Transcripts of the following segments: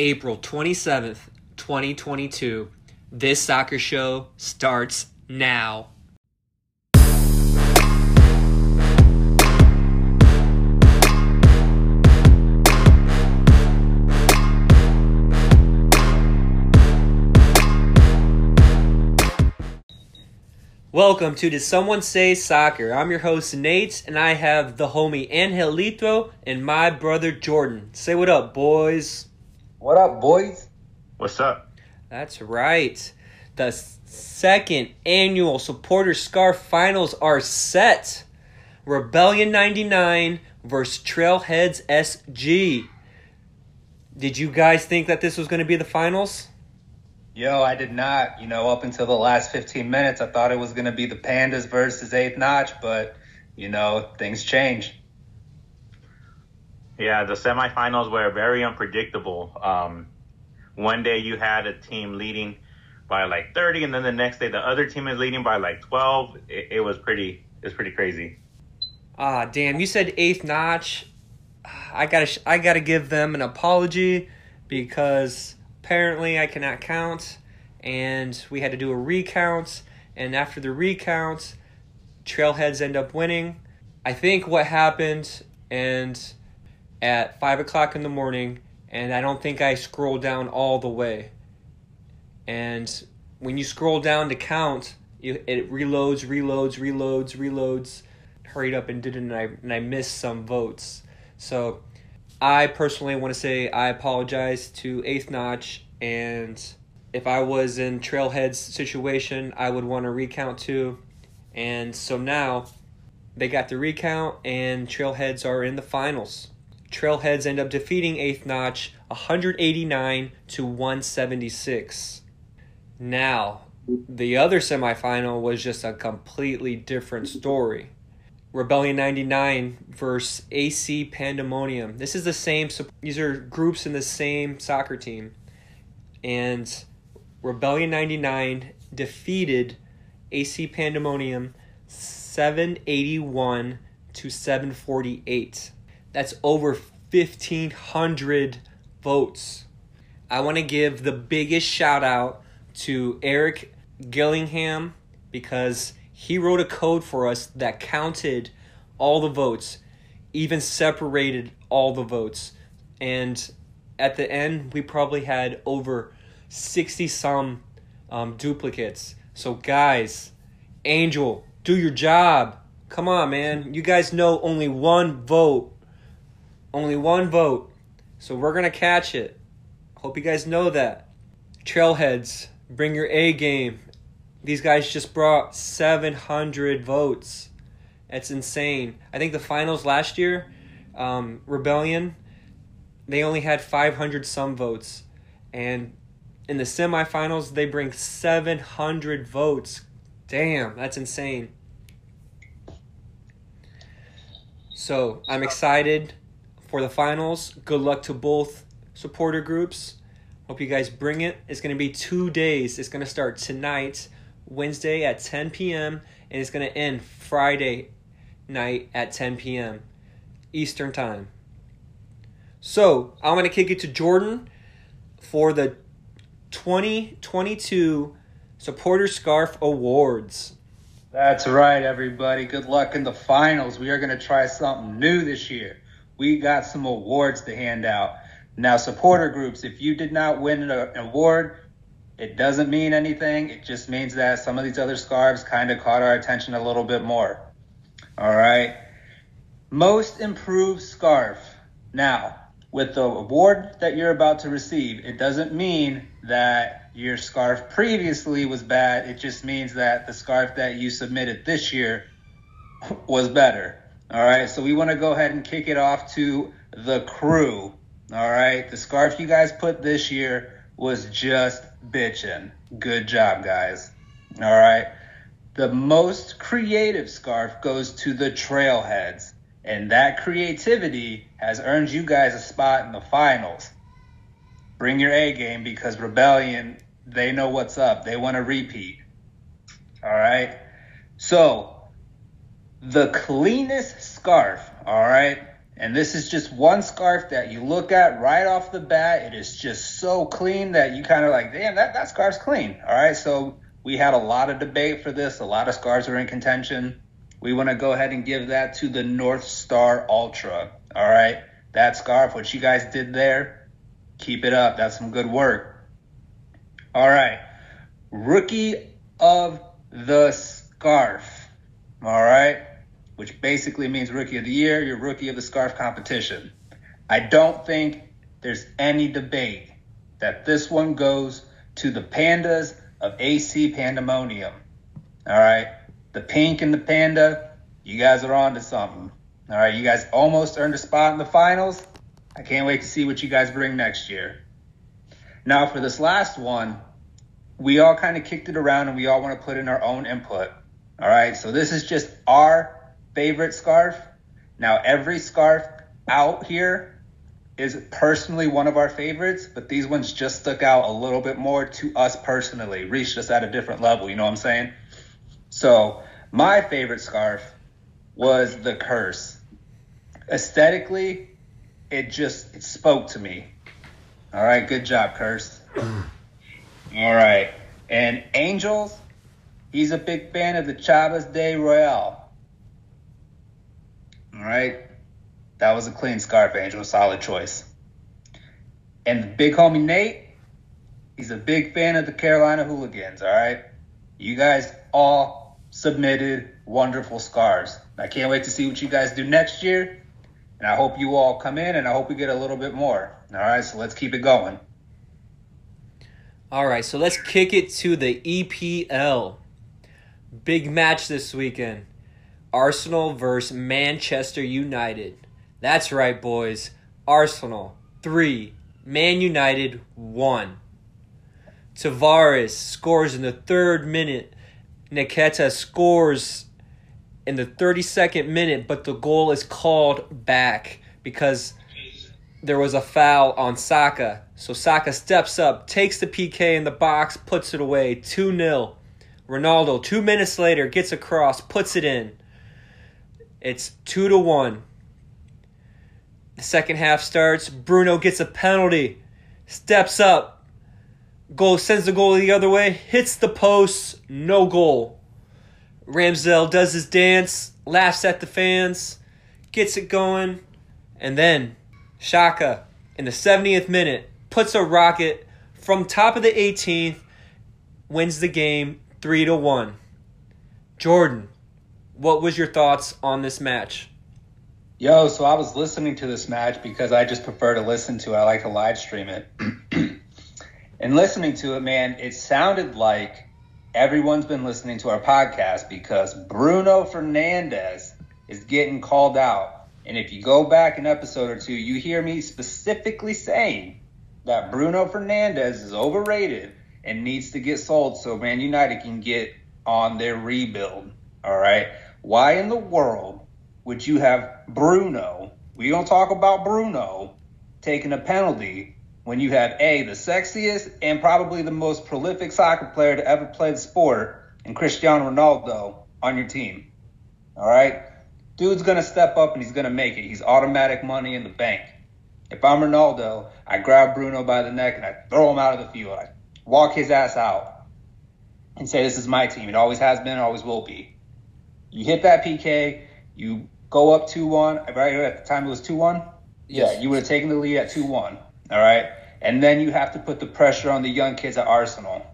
April 27th, 2022. This soccer show starts now. Welcome to Did Someone Say Soccer? I'm your host Nate, and I have the homie Angelito and my brother Jordan. Say what up, boys. What up, boys? What's up? That's right. The second annual Supporter Scarf Finals are set. Rebellion 99 versus Trailheads SG. Did you guys think that this was going to be the finals? Yo, I did not. You know, up until the last 15 minutes, I thought it was going to be the Pandas versus Eighth Notch, but, you know, things change. Yeah, the semifinals were very unpredictable. Um, one day you had a team leading by like 30, and then the next day the other team is leading by like 12. It, it was pretty, It's pretty crazy. Ah, damn! You said eighth notch. I gotta, I gotta give them an apology because apparently I cannot count, and we had to do a recount. And after the recount, Trailheads end up winning. I think what happened, and at five o'clock in the morning, and I don't think I scrolled down all the way. And when you scroll down to count, you, it reloads, reloads, reloads, reloads. Hurried up and did it, and I, and I missed some votes. So I personally want to say I apologize to Eighth Notch, and if I was in Trailhead's situation, I would want to recount too. And so now they got the recount, and Trailheads are in the finals. Trailheads end up defeating Eighth Notch 189 to 176. Now, the other semifinal was just a completely different story. Rebellion 99 versus AC Pandemonium. This is the same, these are groups in the same soccer team. And Rebellion 99 defeated AC Pandemonium 781 to 748. That's over 1,500 votes. I want to give the biggest shout out to Eric Gillingham because he wrote a code for us that counted all the votes, even separated all the votes. And at the end, we probably had over 60 some um, duplicates. So, guys, Angel, do your job. Come on, man. You guys know only one vote. Only one vote. So, we're going to catch it. Hope you guys know that. Trailheads, bring your A game. These guys just brought 700 votes. That's insane. I think the finals last year, um, Rebellion, they only had 500 some votes. And in the semifinals, they bring 700 votes. Damn, that's insane. So I'm excited for the finals. Good luck to both supporter groups. Hope you guys bring it. It's going to be two days. It's going to start tonight, Wednesday at 10 p.m., and it's going to end Friday night at 10 p.m. Eastern Time. So I'm going to kick it to Jordan for the 2022 Supporter Scarf Awards. That's right, everybody. Good luck in the finals. We are going to try something new this year. We got some awards to hand out. Now, supporter groups, if you did not win an award, it doesn't mean anything. It just means that some of these other scarves kind of caught our attention a little bit more. All right. Most improved scarf. Now, with the award that you're about to receive, it doesn't mean that your scarf previously was bad. It just means that the scarf that you submitted this year was better. All right. So we want to go ahead and kick it off to the crew. All right. The scarf you guys put this year was just bitching. Good job, guys. All right. The most creative scarf goes to the trailheads. And that creativity has earned you guys a spot in the finals. Bring your A game because Rebellion, they know what's up. They want to repeat. All right. So, the cleanest scarf, all right, And this is just one scarf that you look at right off the bat. It is just so clean that you kind of like, damn, that, that scarf's clean. All right. So we had a lot of debate for this. A lot of scarves are in contention. We want to go ahead and give that to the North Star Ultra. All right. That scarf, what you guys did there, keep it up. That's some good work. All right. Rookie of the scarf. All right which basically means rookie of the year, you're rookie of the scarf competition. I don't think there's any debate that this one goes to the pandas of AC Pandemonium. All right, the pink and the panda, you guys are on to something. All right, you guys almost earned a spot in the finals. I can't wait to see what you guys bring next year. Now, for this last one, we all kind of kicked it around and we all want to put in our own input. All right, so this is just our favorite scarf. Now, every scarf out here is personally one of our favorites, but these ones just stuck out a little bit more to us personally, reached us at a different level. You know what I'm saying? So, my favorite scarf was the curse. Aesthetically, it just it spoke to me. All right, good job, curse. All right, and Angels, he's a big fan of the Chavez de Royale. All right. That was a clean scarf, Angel. Solid choice. And the big homie Nate, he's a big fan of the Carolina Hooligans. All right. You guys all submitted wonderful scarves. I can't wait to see what you guys do next year. And I hope you all come in and I hope we get a little bit more. All right. So let's keep it going. All right. So let's kick it to the EPL. Big match this weekend. Arsenal versus Manchester United. That's right, boys. Arsenal, 3. Man United, 1. Tavares scores in the third minute. Nketiah scores in the 32nd minute, but the goal is called back because there was a foul on Saka. So Saka steps up, takes the PK in the box, puts it away. 2 0. Ronaldo, two minutes later, gets across, puts it in. It's two to one. The second half starts. Bruno gets a penalty, steps up, goal sends the goal the other way, hits the post, no goal. Ramsdale does his dance, laughs at the fans, gets it going, and then Xhaka in the 70th minute puts a rocket from top of the 18th, wins the game 3 to 1. Jordan, what was your thoughts on this match? Yo, so I was listening to this match because I just prefer to listen to it. I like to live stream it. and listening to it, man, it sounded like everyone's been listening to our podcast because Bruno Fernandes is getting called out. And if you go back an episode or two, you hear me specifically saying that Bruno Fernandes is overrated and needs to get sold so Man United can get on their rebuild. All right. Why in the world would you have Bruno? We don't talk about Bruno taking a penalty when you have A, the sexiest and probably the most prolific soccer player to ever play the sport, and Cristiano Ronaldo on your team. All right? Dude's going to step up and he's going to make it. He's automatic money in the bank. If I'm Ronaldo, I grab Bruno by the neck and I throw him out of the field. I walk his ass out and say, This is my team. It always has been, always will be. You hit that PK, you go up 2 1. Right at the time it was 2 1? Yes. Yeah, you would have taken the lead at 2 1. All right. And then you have to put the pressure on the young kids at Arsenal.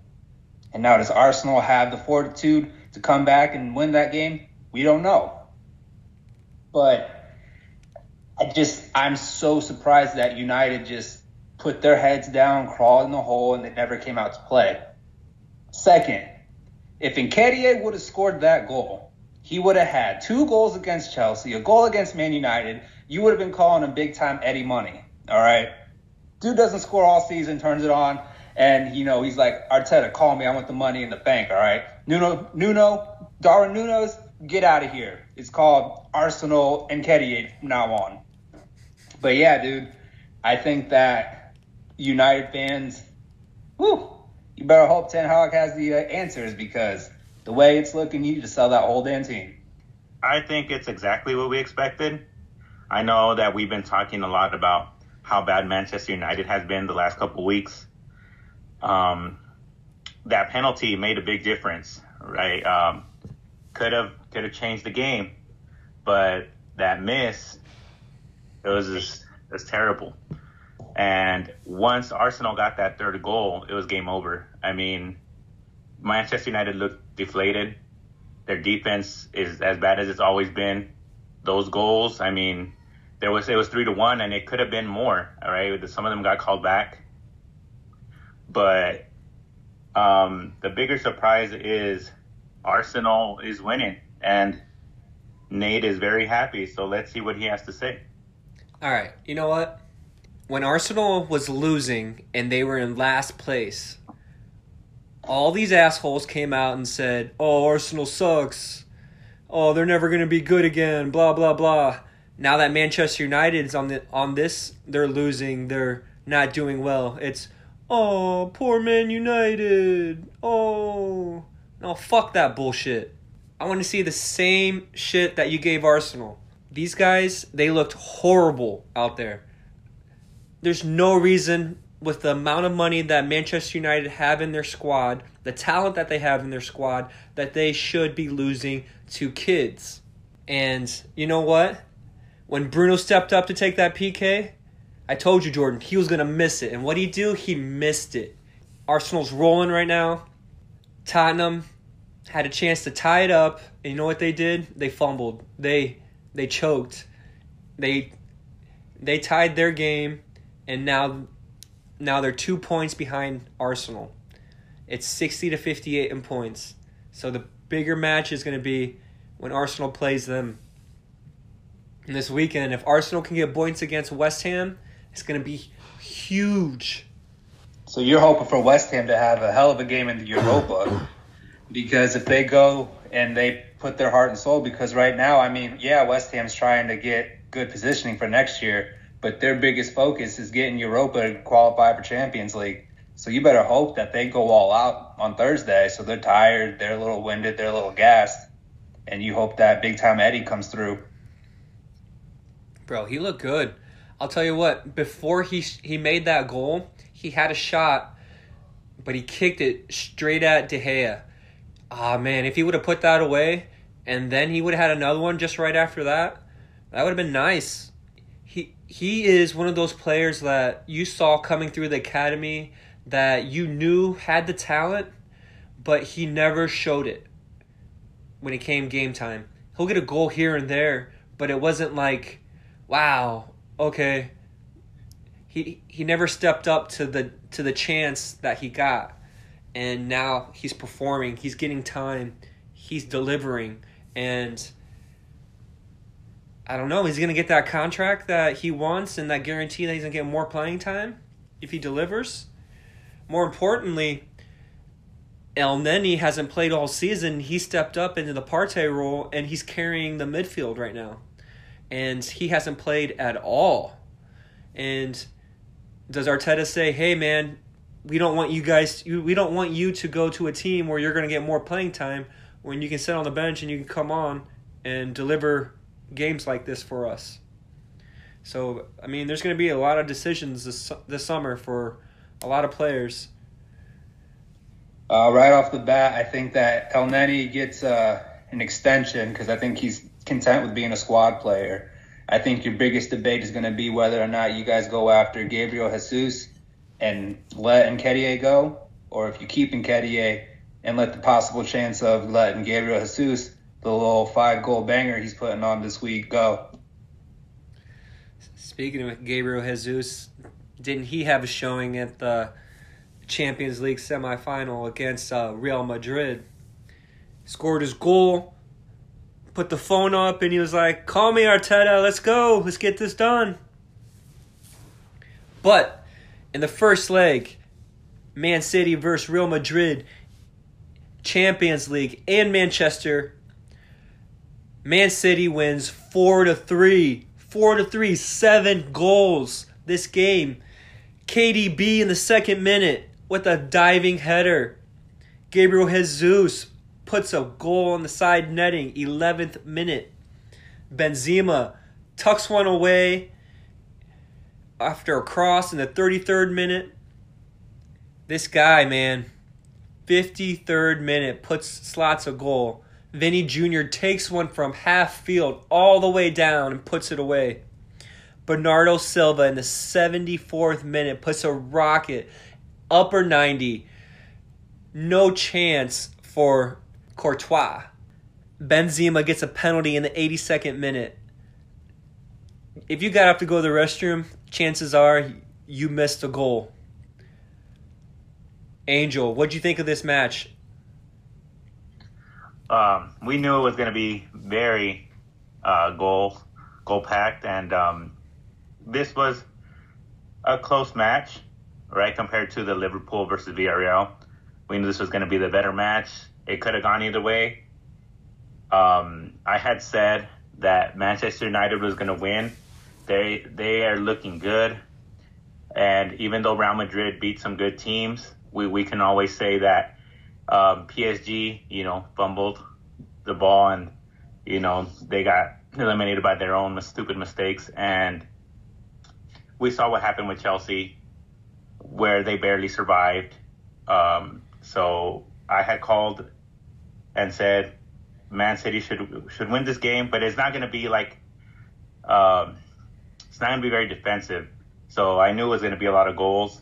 And now, does Arsenal have the fortitude to come back and win that game? We don't know. But I just, I'm so surprised that United just put their heads down, crawled in the hole, and they never came out to play. Second, if Nketiah would have scored that goal, he would have had two goals against Chelsea, a goal against Man United. You would have been calling him big time Eddie Money. All right. Dude doesn't score all season, turns it on, and you know he's like Arteta, call me. I want the money in the bank. All right. Nuno, Nuno, Darwin Nunez, get out of here. It's called Arsenal and Nketiah from now on. But yeah, dude, I think that United fans, whoo, you better hope Ten Hag has the uh, answers because the way it's looking, you just sell that whole damn team. I think it's exactly what we expected. I know that we've been talking a lot about how bad Manchester United has been the last couple weeks. Um, that penalty made a big difference, right? Um, could have could have changed the game, but that miss, it was just it was terrible. And once Arsenal got that third goal, it was game over. I mean, Manchester United looked deflated. Their defense is as bad as it's always been. Those goals, I mean, there was it was three to one, and it could have been more. All right, some of them got called back, but um, the bigger surprise is Arsenal is winning, and Nate is very happy. So let's see what he has to say. All right, you know what? When Arsenal was losing and they were in last place, all these assholes came out and said, "Oh, Arsenal sucks. Oh, they're never going to be good again." Blah blah blah. Now that Manchester United is on the on this, they're losing. They're not doing well. It's oh, poor Man United. Oh, no, fuck that bullshit. I want to see the same shit that you gave Arsenal. These guys, they looked horrible out there. There's no reason with the amount of money that Manchester United have in their squad, the talent that they have in their squad, that they should be losing to kids. And you know what? When Bruno stepped up to take that PK, I told you, Jordan, he was going to miss it. And what did he do? He missed it. Arsenal's rolling right now. Tottenham had a chance to tie it up. And you know what they did? They fumbled. They they choked. They they tied their game and now now they're 2 points behind Arsenal. It's 60 to 58 in points. So the bigger match is going to be when Arsenal plays them this weekend. If Arsenal can get points against West Ham, it's going to be huge. So you're hoping for West Ham to have a hell of a game in the Europa because if they go and they put their heart and soul, because right now, I mean, yeah, West Ham's trying to get good positioning for next year, but their biggest focus is getting Europa to qualify for Champions League. So you better hope that they go all out on Thursday. So they're tired, they're a little winded, they're a little gassed, and you hope that big time Eddie comes through. Bro, he looked good. I'll tell you what. Before he he made that goal, he had a shot, but he kicked it straight at De Gea. Ah man, if he would have put that away, and then he would have had another one just right after that, that would have been nice. He he is one of those players that you saw coming through the academy that you knew had the talent, but he never showed it when it came game time. He'll get a goal here and there, but it wasn't like wow, okay. He he never stepped up to the to the chance that he got. And now he's performing, he's getting time, he's delivering and I don't know, he's going to get that contract that he wants and that guarantee that he's going to get more playing time if he delivers. More importantly, Elneny hasn't played all season. He stepped up into the Partey role and he's carrying the midfield right now and he hasn't played at all. And does Arteta say, "Hey, man, we don't want you guys. We don't want you to go to a team where you're going to get more playing time when you can sit on the bench and you can come on and deliver games like this for us." So, I mean, there's going to be a lot of decisions this this summer for a lot of players. Uh, right off the bat, I think that Elneny gets uh, an extension because I think he's content with being a squad player. I think your biggest debate is going to be whether or not you guys go after Gabriel Jesus and let Nketiah go, or if you keep Nketiah and let the possible chance of letting Gabriel Jesus, the little five goal banger he's putting on this week, go. Speaking of Gabriel Jesus, didn't he have a showing at the Champions League semifinal against uh, Real Madrid? Scored his goal put the phone up and he was like, Call me, Arteta, let's go, let's get this done. But in the first leg, Man City versus Real Madrid, Champions League, and Manchester, Man City wins 4 to 3. 4 to 3, 7 goals this game. KDB in the second minute with a diving header. Gabriel Jesus puts a goal on the side netting, 11th minute. Benzema tucks one away after a cross in the 33rd minute. This guy, man, 53rd minute puts slots a goal. Vini Jr. takes one from half field all the way down and puts it away. Bernardo Silva in the 74th minute puts a rocket upper 90. No chance for Courtois. Benzema gets a penalty in the 82nd minute. If you got up to go to the restroom, chances are you missed a goal. Angel, what'd you think of this match? Um, we knew it was going to be very uh, goal goal packed, and um, this was a close match, right? Compared to the Liverpool versus Villarreal, we knew this was going to be the better match. It could have gone either way. Um, I had said that Manchester United was going to win. They they are looking good, and even though Real Madrid beat some good teams, we we can always say that um, PSG, you know, fumbled the ball and you know they got eliminated by their own stupid mistakes, and we saw what happened with Chelsea, where they barely survived. Um, so I had called and said Man City should should win this game, but it's not going to be like um, it's not going to be very defensive. So I knew it was going to be a lot of goals.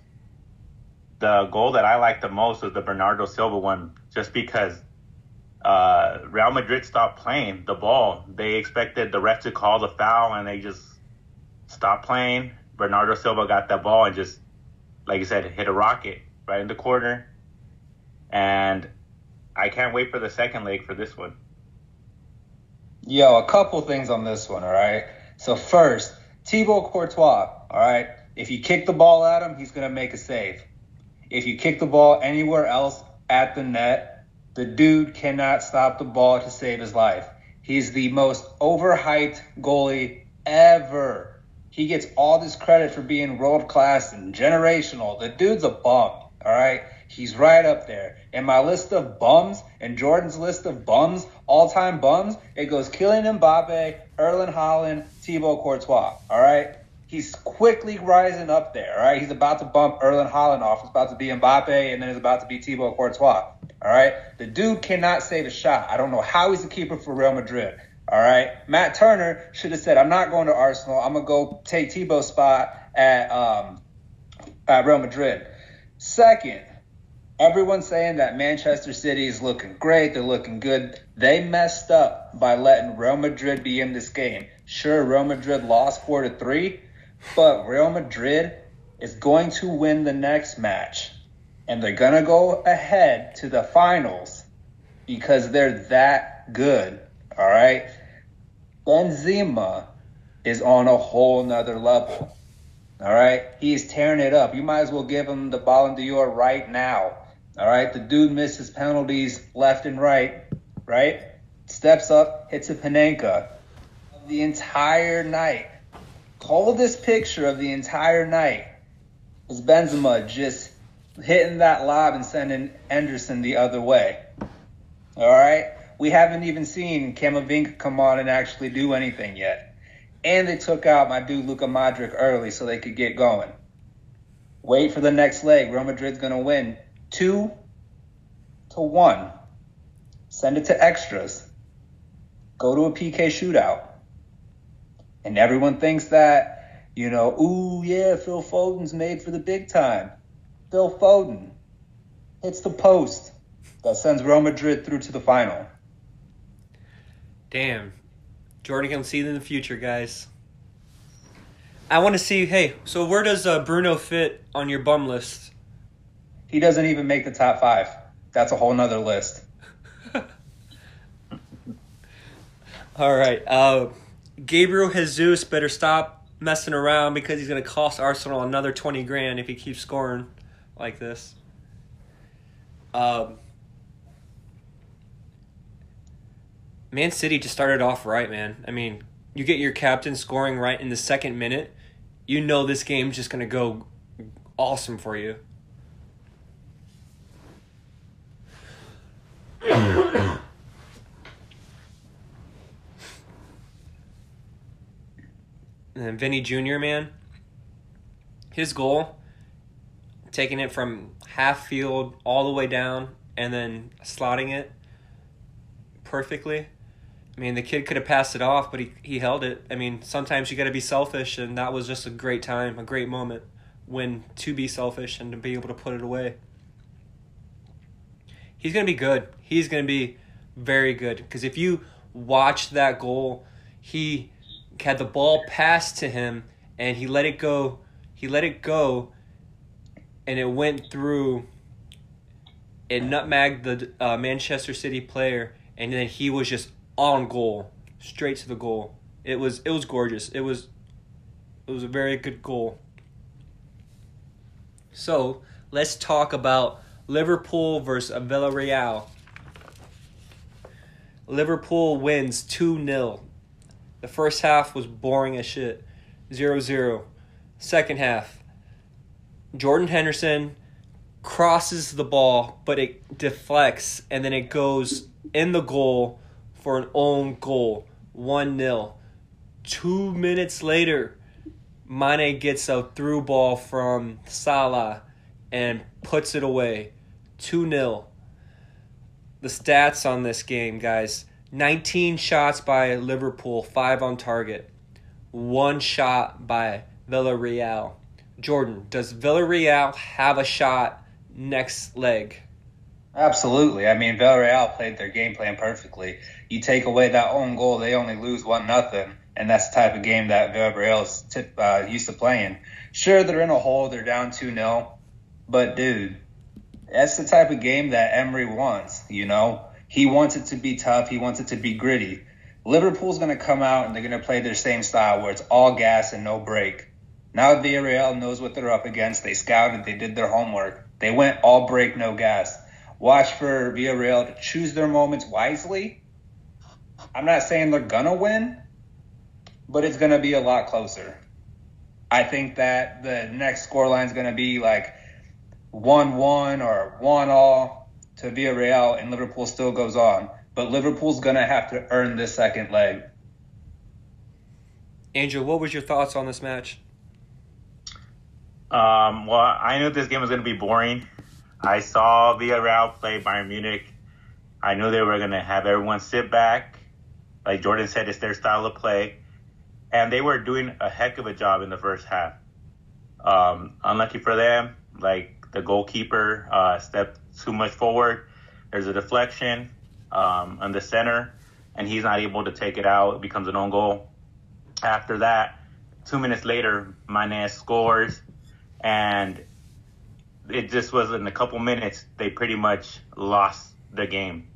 The goal that I liked the most was the Bernardo Silva one, just because uh, Real Madrid stopped playing the ball. They expected the ref to call the foul, and they just stopped playing. Bernardo Silva got that ball and just, like you said, hit a rocket right in the corner. And I can't wait for the second leg for this one. Yo, a couple things on this one, all right? So first, Thibaut Courtois, all right? If you kick the ball at him, he's going to make a save. If you kick the ball anywhere else at the net, the dude cannot stop the ball to save his life. He's the most overhyped goalie ever. He gets all this credit for being world class and generational. The dude's a bum, all right? He's right up there. In my list of bums and Jordan's list of bums, all time bums, it goes Kylian Mbappe, Erling Haaland, Thibaut Courtois, all right? He's quickly rising up there, right? He's about to bump Erling Haaland off. It's about to be Mbappe, and then it's about to be Thibaut Courtois, all right? The dude cannot save a shot. I don't know how he's a keeper for Real Madrid. All right. Matt Turner should have said, I'm not going to Arsenal. I'm to go take Thibaut's spot at, um, at Real Madrid. Second, everyone's saying that Manchester City is looking great. They're looking good. They messed up by letting Real Madrid be in this game. Sure, Real Madrid lost 4 to 3, but Real Madrid is going to win the next match. And they're going to go ahead to the finals because they're that good. All right. Benzema is on a whole nother level. All right. He's tearing it up. You might as well give him the Ballon d'Or right now. All right. The dude misses penalties left and right. Right. Steps up, hits a Panenka. The entire night. Coldest picture of the entire night was Benzema just hitting that lob and sending Ederson the other way. All right we haven't even seen Camavinga come on and actually do anything yet. And they took out my dude Luka Modric early so they could get going. Wait for the next leg. Real Madrid's going to win two to one. Send it to extras. Go to a PK shootout. And everyone thinks that, you know, ooh, yeah, Phil Foden's made for the big time. Phil Foden hits the post that sends Real Madrid through to the final. Damn. Jordan can see it in the future, guys. I want to see. Hey, so where does uh, Bruno fit on your bum list? He doesn't even make the top five. That's a whole nother list. All right. Uh, Gabriel Jesus better stop messing around because he's going to cost Arsenal another 20 grand if he keeps scoring like this. Um, Man City just started off right, man. I mean, you get your captain scoring right in the second minute, you know this game's just going to go awesome for you. and Vini Jr. Man, his goal, taking it from half field all the way down and then slotting it perfectly. I mean, the kid could have passed it off, but he, he held it. I mean, sometimes you got to be selfish, and that was just a great time, a great moment when to be selfish and to be able to put it away. He's going to be good. He's going to be very good because if you watch that goal, he had the ball passed to him and he let it go. He let it go, and it went through. It nutmegged the uh, Manchester City player, and then he was just on goal, straight to the goal. It was it was gorgeous. It was it was a very good goal. So let's talk about Liverpool versus Villarreal. Liverpool wins 2 0. The first half was boring as shit. 0 0. Second half, Jordan Henderson crosses the ball, but it deflects and then it goes in the goal for an own goal. 1 0. Two minutes later, Mane gets a through ball from Salah and puts it away. 2 0 the stats on this game, guys 19 shots by Liverpool, 5 on target, 1 shot by Villarreal. Jordan, does Villarreal have a shot next leg? Absolutely. I mean, Villarreal played their game plan perfectly. You take away that own goal, they only lose one nothing, and that's the type of game that Villarreal is uh, used to playing. Sure, they're in a hole, they're down two 0 but dude, that's the type of game that Emery wants. You know, he wants it to be tough. He wants it to be gritty. Liverpool's going to come out and they're going to play their same style where it's all gas and no brake. Now Villarreal knows what they're up against. They scouted. They did their homework. They went all brake, no gas. Watch for Villarreal to choose their moments wisely. I'm not saying they're gonna win, but it's gonna be a lot closer. I think that the next scoreline is gonna be like one one or one all to Villarreal, and Liverpool still goes on. But Liverpool's gonna have to earn this second leg. Angel, what was your thoughts on this match? Um, well, I knew this game was going to be boring. I saw Villarreal play Bayern Munich. I knew they were going to have everyone sit back. Like Jordan said, it's their style of play. And they were doing a heck of a job in the first half. Um, unlucky for them, like the goalkeeper uh, stepped too much forward. There's a deflection um, on the center, and he's not able to take it out. It becomes an own goal. After that, two minutes later, Mane scores, and it just was in a couple minutes they pretty much lost the game.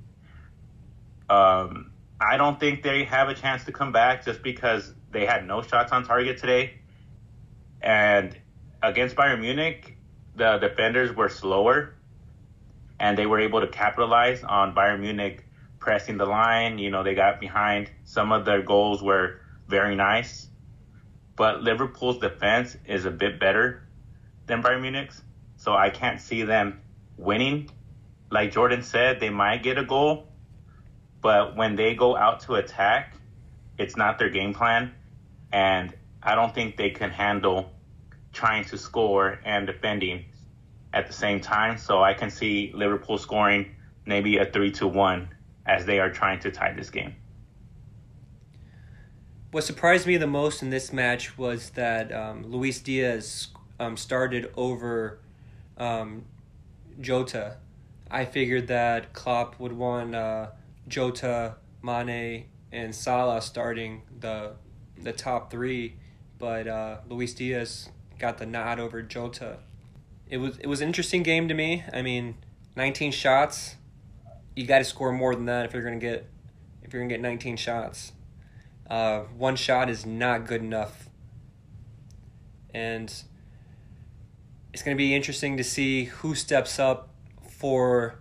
Um, I don't think they have a chance to come back just because they had no shots on target today. And against Bayern Munich, the defenders were slower and they were able to capitalize on Bayern Munich pressing the line. You know, they got behind. Some of their goals were very nice. But Liverpool's defense is a bit better than Bayern Munich's. So I can't see them winning. Like Jordan said, they might get a goal. But when they go out to attack, it's not their game plan. And I don't think they can handle trying to score and defending at the same time. So I can see Liverpool scoring maybe a 3 to 1 as they are trying to tie this game. What surprised me the most in this match was that um, Luis Diaz um, started over um, Jota. I figured that Klopp would want uh, Jota, Mane, and Salah starting the the top three, but uh, Luis Diaz got the nod over Jota. It was it was an interesting game to me. I mean, 19 shots. You got to score more than that if you're gonna get if you're gonna get 19 shots. Uh, one shot is not good enough, and it's gonna be interesting to see who steps up for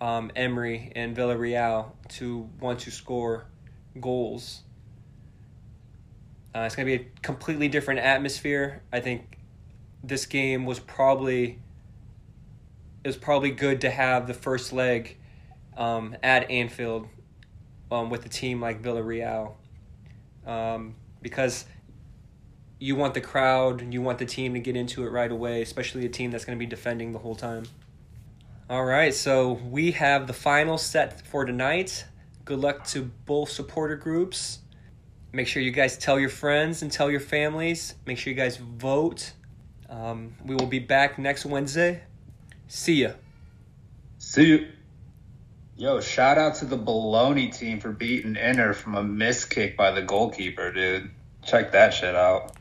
um, Emery and Villarreal to want to score goals. Uh, it's to be a completely different atmosphere. I think this game was probably it was probably good to have the first leg um, at Anfield um, with a team like Villarreal um, because you want the crowd and you want the team to get into it right away, especially a team that's going to be defending the whole time. All right, so we have the final set for tonight. Good luck to both supporter groups. Make sure you guys tell your friends and tell your families. Make sure you guys vote. Um, we will be back next Wednesday. See ya. See you. Yo, shout out to the Bologna team for beating Inter from a miss kick by the goalkeeper, dude. Check that shit out.